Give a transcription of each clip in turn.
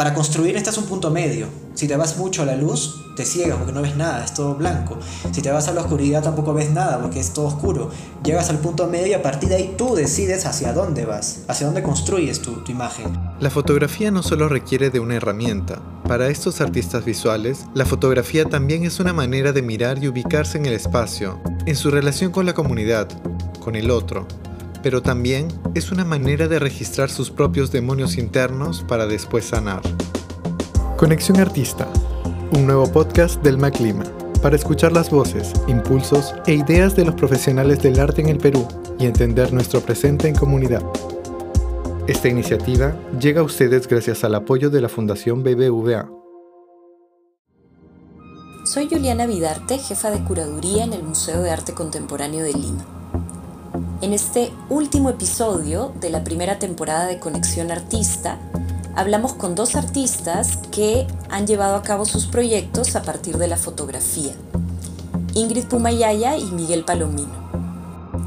para construir estás un punto medio. Si te vas mucho a la luz, te ciegas porque no ves nada, es todo blanco. Si te vas a la oscuridad tampoco ves nada porque es todo oscuro. Llegas al punto medio y a partir de ahí tú decides hacia dónde vas, hacia dónde construyes tu, tu imagen. La fotografía no solo requiere de una herramienta. Para estos artistas visuales, la fotografía también es una manera de mirar y ubicarse en el espacio, en su relación con la comunidad, con el otro, pero también es una manera de registrar sus propios demonios internos para después sanar. Conexión Artista, un nuevo podcast del MacLima, para escuchar las voces, impulsos e ideas de los profesionales del arte en el Perú y entender nuestro presente en comunidad. Esta iniciativa llega a ustedes gracias al apoyo de la Fundación BBVA. Soy Juliana Vidarte, jefa de curaduría en el Museo de Arte Contemporáneo de Lima. En este último episodio de la primera temporada de Conexión Artista, hablamos con dos artistas que han llevado a cabo sus proyectos a partir de la fotografía, Ingrid Pumayaya y Miguel Palomino.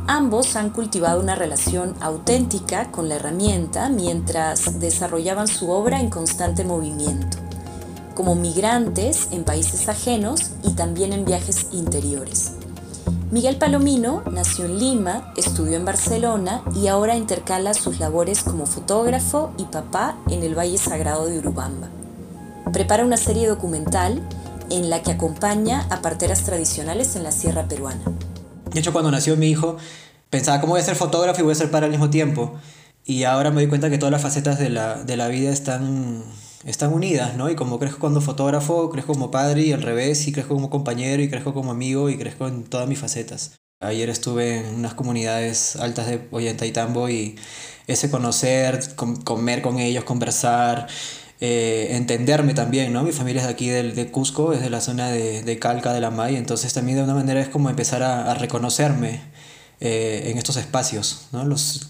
Ambos han cultivado una relación auténtica con la herramienta mientras desarrollaban su obra en constante movimiento, como migrantes en países ajenos y también en viajes interiores. Miguel Palomino nació en Lima, estudió en Barcelona y ahora intercala sus labores como fotógrafo y papá en el Valle Sagrado de Urubamba. Prepara una serie documental en la que acompaña a parteras tradicionales en la sierra peruana. De hecho, cuando nació mi hijo, pensaba cómo voy a ser fotógrafo y voy a ser padre al mismo tiempo. Y ahora me doy cuenta que todas las facetas de la, de la vida están están unidas, ¿no? Y como crezco cuando fotógrafo, crezco como padre y al revés, y crezco como compañero y crezco como amigo y crezco en todas mis facetas. Ayer estuve en unas comunidades altas de Ollantaytambo y ese conocer, comer con ellos, conversar, eh, entenderme también, ¿no? Mi familia es de aquí de, Cusco, es de la zona de, de, Calca, de la May, entonces también de una manera es como empezar a, reconocerme eh, en estos espacios, ¿no? Los,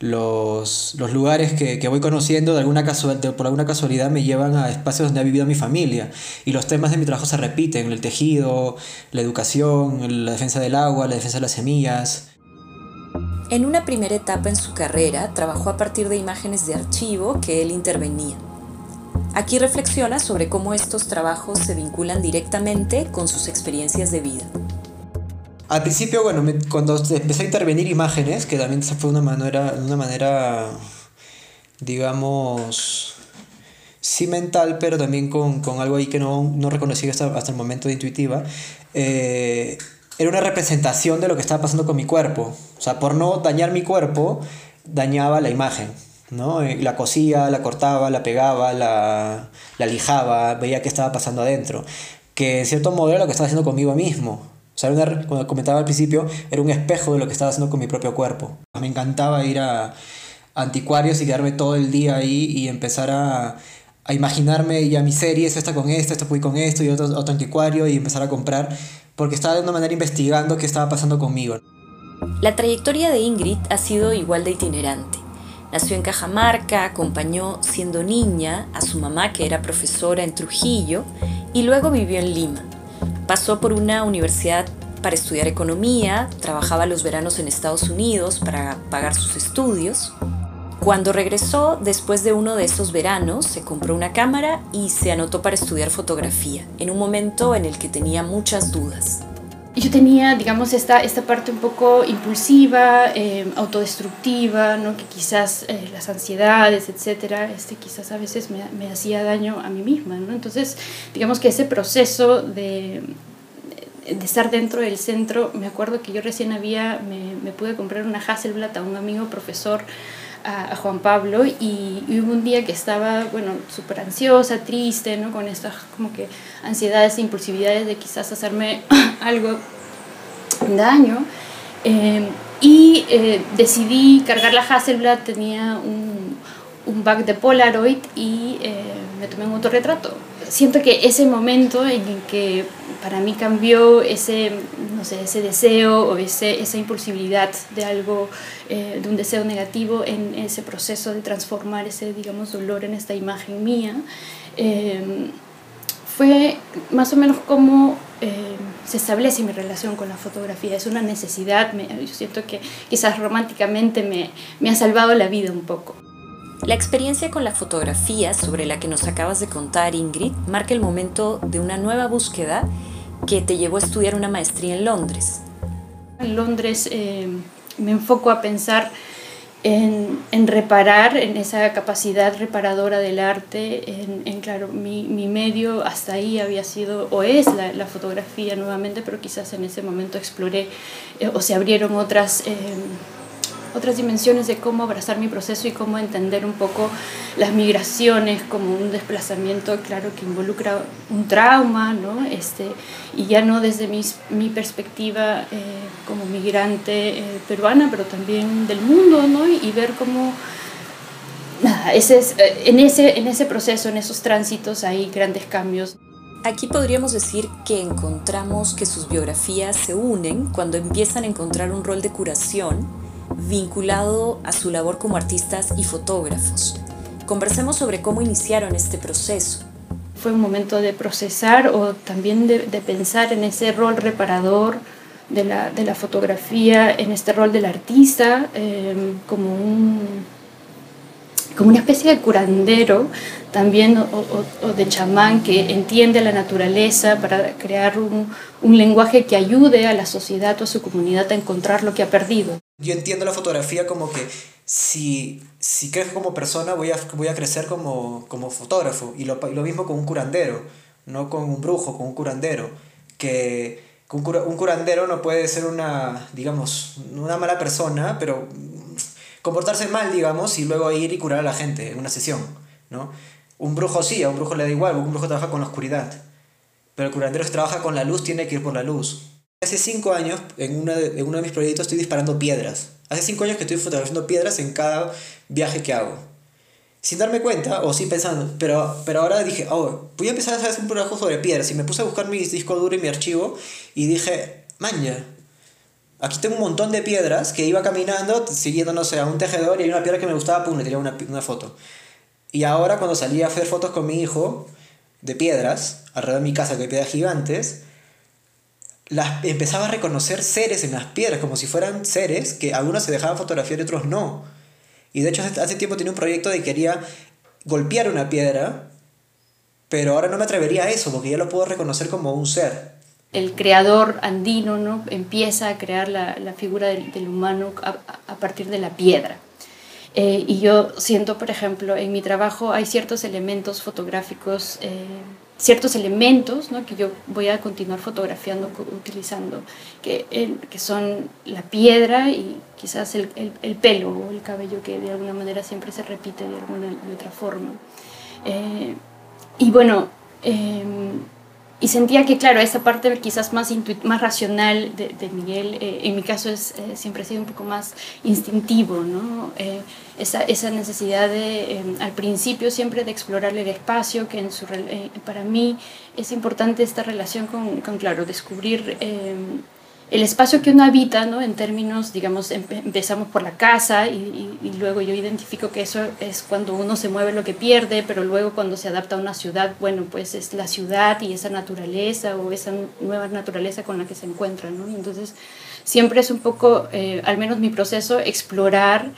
los, los lugares que, que, voy conociendo de alguna casual, por alguna casualidad me llevan a espacios donde ha vivido mi familia y los temas de mi trabajo se repiten, el tejido, la educación, la defensa del agua, la defensa de las semillas. En una primera etapa en su carrera trabajó a partir de imágenes de archivo que él intervenía. Aquí reflexiona sobre cómo estos trabajos se vinculan directamente con sus experiencias de vida. Al principio, bueno, cuando empecé a intervenir imágenes, que también fue una manera, una manera digamos, sí mental, pero también con, algo ahí que no, no reconocí hasta, hasta el momento de intuitiva, eh, era una representación de lo que estaba pasando con mi cuerpo. O sea, por no dañar mi cuerpo, dañaba la imagen. ¿no? Eh, la cosía, la cortaba, la pegaba, la, la lijaba, veía qué estaba pasando adentro. Que en cierto modo era lo que estaba haciendo conmigo mismo. Sea, como comentaba al principio, era un espejo de lo que estaba haciendo con mi propio cuerpo. Me encantaba ir a anticuarios y quedarme todo el día ahí y empezar a, a imaginarme ya mi serie, esta con esto, esta fui con esto y otro, otro anticuario y empezar a comprar, porque estaba de una manera investigando qué estaba pasando conmigo. La trayectoria de Ingrid ha sido igual de itinerante. Nació en Cajamarca, acompañó siendo niña a su mamá que era profesora en Trujillo y luego vivió en Lima. Pasó por una universidad para estudiar economía, trabajaba los veranos en Estados Unidos para pagar sus estudios. Cuando regresó, después de uno de esos veranos, se compró una cámara y se anotó para estudiar fotografía, en un momento en el que tenía muchas dudas. Yo tenía, digamos, esta, esta parte un poco impulsiva, eh, autodestructiva, ¿no? que quizás eh, las ansiedades, etcétera, este, quizás a veces me, me hacía daño a mí misma. ¿no? Entonces, digamos que ese proceso de, de estar dentro del centro, me acuerdo que yo recién había, me, me pude comprar una Hasselblad a un amigo profesor, a, Juan Pablo, y, hubo un día que estaba, bueno, súper ansiosa, triste, ¿no? Con estas como que ansiedades e impulsividades de quizás hacerme algo daño. Eh, y eh, decidí cargar la Hasselblad, tenía un, un bag de Polaroid y eh, me tomé un autorretrato. Siento que ese momento en que para mí cambió ese, no sé, ese deseo o ese, esa impulsibilidad de algo, eh, de un deseo negativo en ese proceso de transformar ese, digamos, dolor en esta imagen mía, eh, fue más o menos como eh, se establece mi relación con la fotografía. Es una necesidad, me, yo siento que quizás románticamente me, me ha salvado la vida un poco. La experiencia con la fotografía sobre la que nos acabas de contar, Ingrid, marca el momento de una nueva búsqueda que te llevó a estudiar una maestría en Londres. En Londres eh, me enfoco a pensar en, reparar, en esa capacidad reparadora del arte, en, claro, mi, mi, medio hasta ahí había sido o es la, la, fotografía nuevamente, pero quizás en ese momento exploré eh, o se abrieron otras... Eh, otras dimensiones de cómo abrazar mi proceso y cómo entender un poco las migraciones como un desplazamiento, claro, que involucra un trauma, ¿no? Este, y ya no desde mi perspectiva eh, como migrante eh, peruana, pero también del mundo, ¿no? Y, ver cómo... Nada, ese es, eh, en, ese, en ese proceso, en esos tránsitos hay grandes cambios. Aquí podríamos decir que encontramos que sus biografías se unen cuando empiezan a encontrar un rol de curación vinculado a su labor como artistas y fotógrafos. Conversemos sobre cómo iniciaron este proceso. Fue un momento de procesar o también de, pensar en ese rol reparador de la, fotografía, en este rol del artista, eh, como un como una especie de curandero también o, de chamán que entiende la naturaleza para crear un, un, lenguaje que ayude a la sociedad o a su comunidad a encontrar lo que ha perdido. Yo entiendo la fotografía como que si, si crezco como persona voy a, voy a crecer como, como fotógrafo y lo, lo mismo con un curandero, no con un brujo, con un curandero, que un, un curandero no puede ser una, digamos, una mala persona, pero comportarse mal, digamos, y luego ir y curar a la gente en una sesión, ¿no? Un brujo sí, a un brujo le da igual, un brujo trabaja con la oscuridad, pero el curandero que trabaja con la luz tiene que ir por la luz. Hace cinco años, en, una de, en uno de mis proyectos, estoy disparando piedras. Hace cinco años que estoy fotografiando piedras en cada viaje que hago. Sin darme cuenta, o sí pensando, pero, pero ahora dije, oh, voy a empezar a hacer un trabajo sobre piedras. Y me puse a buscar mi disco duro y mi archivo y dije, maña, Aquí tengo un montón de piedras que iba caminando, siguiendo, no sé, a un tejedor y hay una piedra que me gustaba, pum, le tiré una, una foto. Y ahora cuando salí a hacer fotos con mi hijo de piedras, alrededor de mi casa que hay piedras gigantes, las, empezaba a reconocer seres en las piedras, como si fueran seres que algunos se dejaban fotografiar y otros no. Y de hecho hace tiempo tenía un proyecto de que quería golpear una piedra, pero ahora no me atrevería a eso, porque ya lo puedo reconocer como un ser el creador andino ¿no? empieza a crear la, la figura del, humano a, a, partir de la piedra. Eh, y yo siento, por ejemplo, en mi trabajo hay ciertos elementos fotográficos, eh, ciertos elementos ¿no? que yo voy a continuar fotografiando, utilizando, que, que son la piedra y quizás el, el, el, pelo o el cabello que de alguna manera siempre se repite de alguna de otra forma. Eh, y bueno, em, y sentía que, claro, esa parte quizás más, más racional de, de Miguel, eh, en mi caso es, eh, siempre ha sido un poco más instintivo, ¿no? Eh, esa, esa, necesidad de, al principio siempre de explorar el espacio, que en su, para mí es importante esta relación con, con claro, descubrir el espacio que uno habita, ¿no? En términos, digamos, empezamos por la casa y, luego yo identifico que eso es cuando uno se mueve lo que pierde, pero luego cuando se adapta a una ciudad, bueno, pues es la ciudad y esa naturaleza o esa nueva naturaleza con la que se encuentra, ¿no? Entonces, siempre es un poco, eh, al menos mi proceso, explorar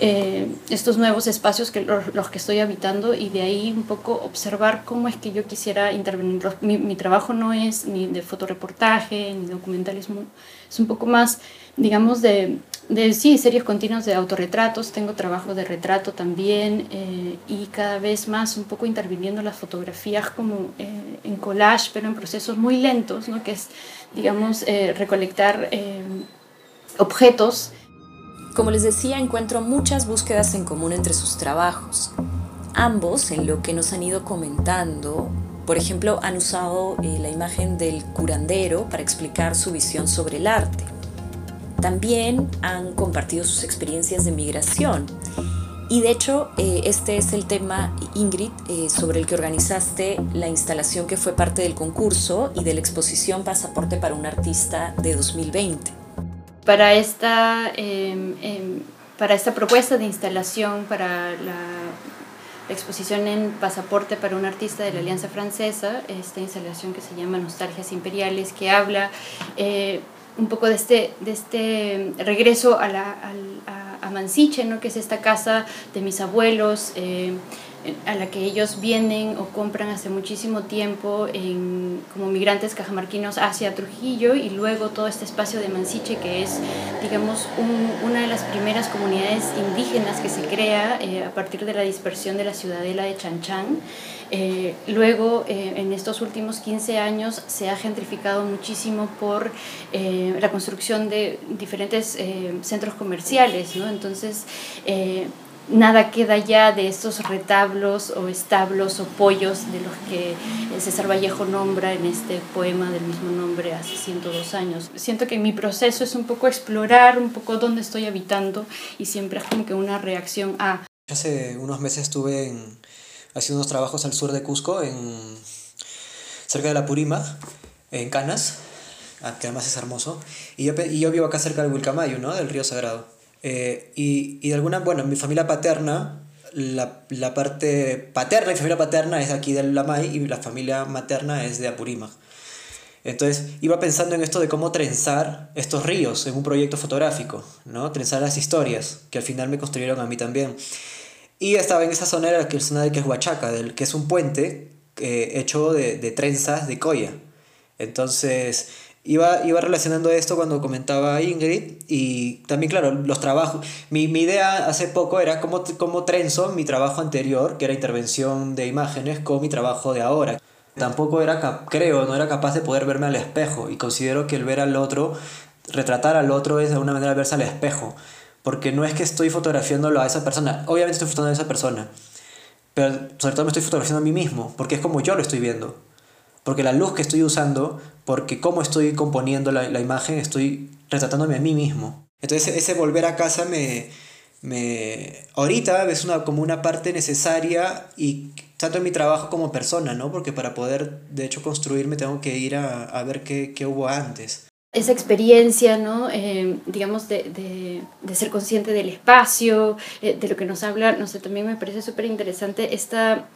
eh, estos nuevos espacios que los, los, que estoy habitando y de ahí un poco observar cómo es que yo quisiera intervenir. Mi, mi trabajo no es ni de fotoreportaje ni documentalismo, es un poco más, digamos, de, de sí, series continuas de autorretratos, tengo trabajo de retrato también eh, y cada vez más un poco interviniendo las fotografías como eh, en collage, pero en procesos muy lentos, ¿no? que es, digamos, eh, recolectar eh, objetos como les decía, encuentro muchas búsquedas en común entre sus trabajos. Ambos, en lo que nos han ido comentando, por ejemplo, han usado eh, la imagen del curandero para explicar su visión sobre el arte. También han compartido sus experiencias de migración. Y de hecho, eh, este es el tema, Ingrid, eh, sobre el que organizaste la instalación que fue parte del concurso y de la exposición Pasaporte para un Artista de 2020 para esta, eh, eh, para esta propuesta de instalación para la, exposición en Pasaporte para un artista de la Alianza Francesa, esta instalación que se llama Nostalgias Imperiales, que habla eh, un poco de este, de este regreso a la, a, a, Mansiche, ¿no? que es esta casa de mis abuelos. Eh, a la que ellos vienen o compran hace muchísimo tiempo en, como migrantes cajamarquinos hacia Trujillo y luego todo este espacio de Mansiche que es, digamos, una de las primeras comunidades indígenas que se crea eh, a partir de la dispersión de la ciudadela de Chanchán. Eh, luego, eh, en estos últimos 15 años, se ha gentrificado muchísimo por la construcción de diferentes centros comerciales, ¿no? Entonces, nada queda ya de estos retablos o establos o pollos de los que César Vallejo nombra en este poema del mismo nombre hace 102 años. Siento que mi proceso es un poco explorar un poco dónde estoy habitando y siempre es como que una reacción a... Hace unos meses estuve en, haciendo unos trabajos al sur de Cusco, en, cerca de la Purima, en Canas, ah, que además es hermoso, y yo, y yo vivo acá cerca del Wilcamayo, ¿no? del río Sagrado. Eh, y, y, de alguna, bueno, mi familia paterna, la, la, parte paterna, mi familia paterna es de aquí del Lamay y la familia materna es de Apurímac. Entonces iba pensando en esto de cómo trenzar estos ríos en un proyecto fotográfico, ¿no? Trenzar las historias que al final me construyeron a mí también. Y estaba en esa zona, que es zona de que es Huachaca, del, que es un puente eh, hecho de, de trenzas de coya. Entonces Iba, iba relacionando esto cuando comentaba Ingrid y también, claro, los trabajos. Mi, mi idea hace poco era cómo, cómo trenzo mi trabajo anterior, que era intervención de imágenes, con mi trabajo de ahora. Tampoco era, creo, no era capaz de poder verme al espejo y considero que el ver al otro, retratar al otro es de alguna manera verse al espejo. Porque no es que estoy fotografiándolo a esa persona, obviamente estoy fotografiando a esa persona, pero sobre todo me estoy fotografiando a mí mismo, porque es como yo lo estoy viendo porque la luz que estoy usando, porque cómo estoy componiendo la, la imagen, estoy retratándome a mí mismo. Entonces ese volver a casa me, me ahorita es una, como una parte necesaria y tanto en mi trabajo como persona, ¿no? Porque para poder, de hecho, construirme tengo que ir a, a ver qué, qué, hubo antes. Esa experiencia, ¿no? Eh, digamos, de, de, de, ser consciente del espacio, eh, de lo que nos habla, no sé, también me parece súper interesante esta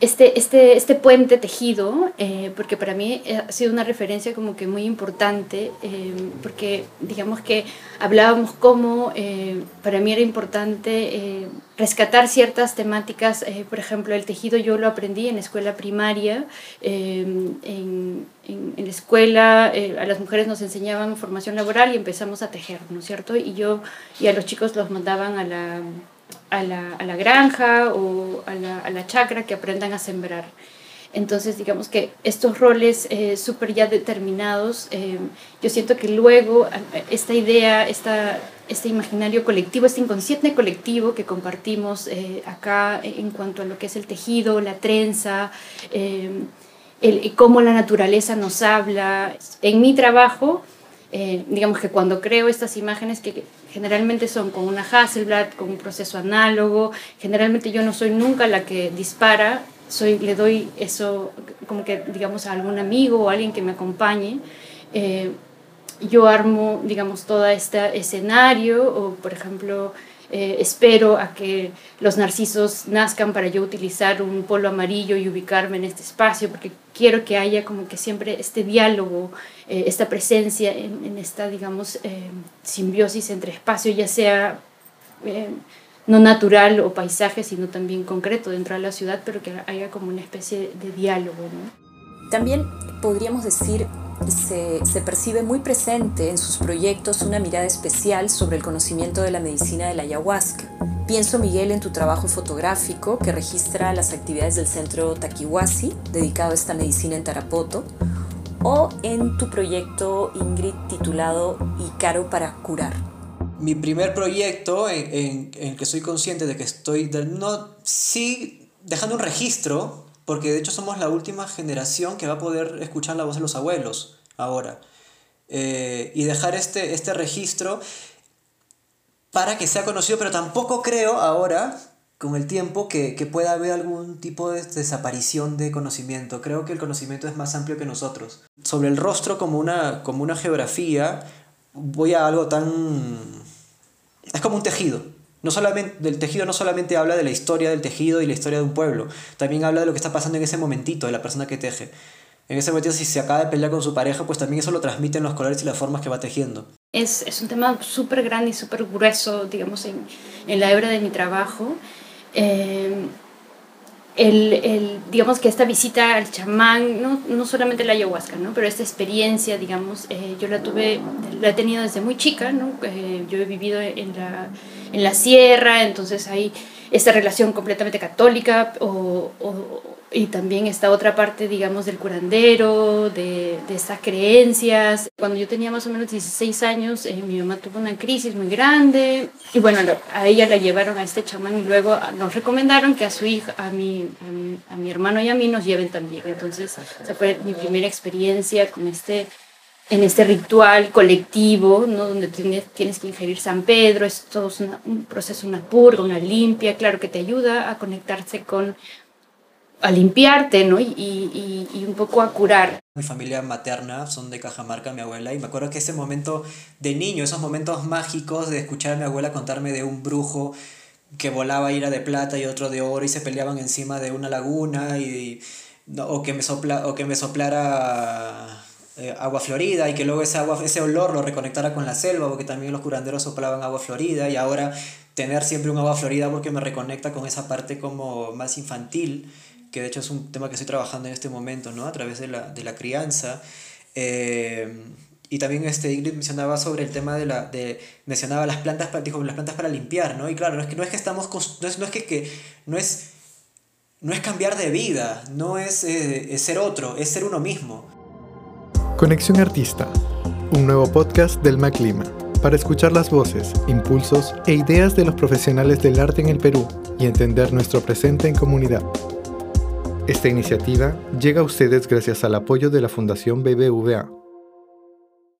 este, este, este puente tejido, eh, porque para mí ha sido una referencia como que muy importante, eh, porque digamos que hablábamos cómo eh, para mí era importante rescatar ciertas temáticas, por ejemplo, el tejido yo lo aprendí en la escuela primaria, en, en, en, la escuela a las mujeres nos enseñaban formación laboral y empezamos a tejer, ¿no es cierto? Y yo y a los chicos los mandaban a la a la, a la granja o a la, a la, chacra que aprendan a sembrar. Entonces, digamos que estos roles eh, súper ya determinados, eh, yo siento que luego eh, esta idea, esta, este imaginario colectivo, este inconsciente colectivo que compartimos eh, acá en cuanto a lo que es el tejido, la trenza, el, cómo la naturaleza nos habla. En mi trabajo, eh, digamos que cuando creo estas imágenes que generalmente son con una Hasselblad, con un proceso análogo, generalmente yo no soy nunca la que dispara, soy, le doy eso como que digamos a algún amigo o alguien que me acompañe. Eh, yo armo, digamos, todo este escenario o, por ejemplo, eh, espero a que los narcisos nazcan para yo utilizar un polo amarillo y ubicarme en este espacio, porque quiero que haya como que siempre este diálogo, eh, esta presencia en, en esta, digamos, eh, simbiosis entre espacio, ya sea eh, no natural o paisaje, sino también concreto dentro de la ciudad, pero que haya como una especie de diálogo. ¿no? También podríamos decir se, se, percibe muy presente en sus proyectos una mirada especial sobre el conocimiento de la medicina de la ayahuasca. Pienso, Miguel, en tu trabajo fotográfico que registra las actividades del centro Taquihuasi, dedicado a esta medicina en Tarapoto, o en tu proyecto, Ingrid, titulado Icaro para curar. Mi primer proyecto en, en que soy consciente de que estoy, no, sí, dejando un registro porque de hecho somos la última generación que va a poder escuchar la voz de los abuelos ahora. Eh, y dejar este, este registro para que sea conocido, pero tampoco creo ahora, con el tiempo, que, que pueda haber algún tipo de desaparición de conocimiento. Creo que el conocimiento es más amplio que nosotros. Sobre el rostro como una, como una geografía, voy a algo tan... Es como un tejido. No solamente, del tejido no solamente habla de la historia del tejido y la historia de un pueblo, también habla de lo que está pasando en ese momentito de la persona que teje. En ese momento si se acaba de pelear con su pareja, pues también eso lo transmite en los colores y las formas que va tejiendo. Es, es un tema súper grande y súper grueso, digamos, en, en, la hebra de mi trabajo. Eh, el, el, digamos que esta visita al chamán, no, no solamente la ayahuasca, ¿no? pero esta experiencia, digamos, eh, yo la tuve, la he tenido desde muy chica, ¿no? Eh, yo he vivido en la, en la sierra, entonces hay esta relación completamente católica o, y también esta otra parte, digamos, del curandero, de, de, estas creencias. Cuando yo tenía más o menos 16 años, eh, mi mamá tuvo una crisis muy grande y bueno, a ella la llevaron a este chamán y luego nos recomendaron que a su hija, a mi, a mi, a mi hermano y a mí nos lleven también. Entonces, esa fue mi primera experiencia con este en este ritual colectivo, ¿no? donde tienes, tienes que ingerir San Pedro, es todo una, un proceso, una purga, una limpia, claro que te ayuda a conectarse con, a limpiarte, ¿no? Y, y, y, un poco a curar. Mi familia materna son de Cajamarca, mi abuela, y me acuerdo que ese momento de niño, esos momentos mágicos de escuchar a mi abuela contarme de un brujo que volaba ira de plata y otro de oro y se peleaban encima de una laguna y, o, que me sopla, o que me soplara eh, agua florida y que luego ese, agua, ese olor lo reconectara con la selva, porque también los curanderos soplaban agua florida y ahora tener siempre un agua florida porque me reconecta con esa parte como más infantil, que de hecho es un tema que estoy trabajando en este momento, ¿no? A través de la, de la crianza. Eh, y también este Ingrid mencionaba sobre el tema de la de mencionaba las plantas dijo, las plantas para limpiar no y claro no es que no es que estamos no es, no es que, que no es no es cambiar de vida no es, eh, es ser otro es ser uno mismo Conexión Artista, un nuevo podcast del MacLima, para escuchar las voces, impulsos e ideas de los profesionales del arte en el Perú y entender nuestro presente en comunidad. Esta iniciativa llega a ustedes gracias al apoyo de la Fundación BBVA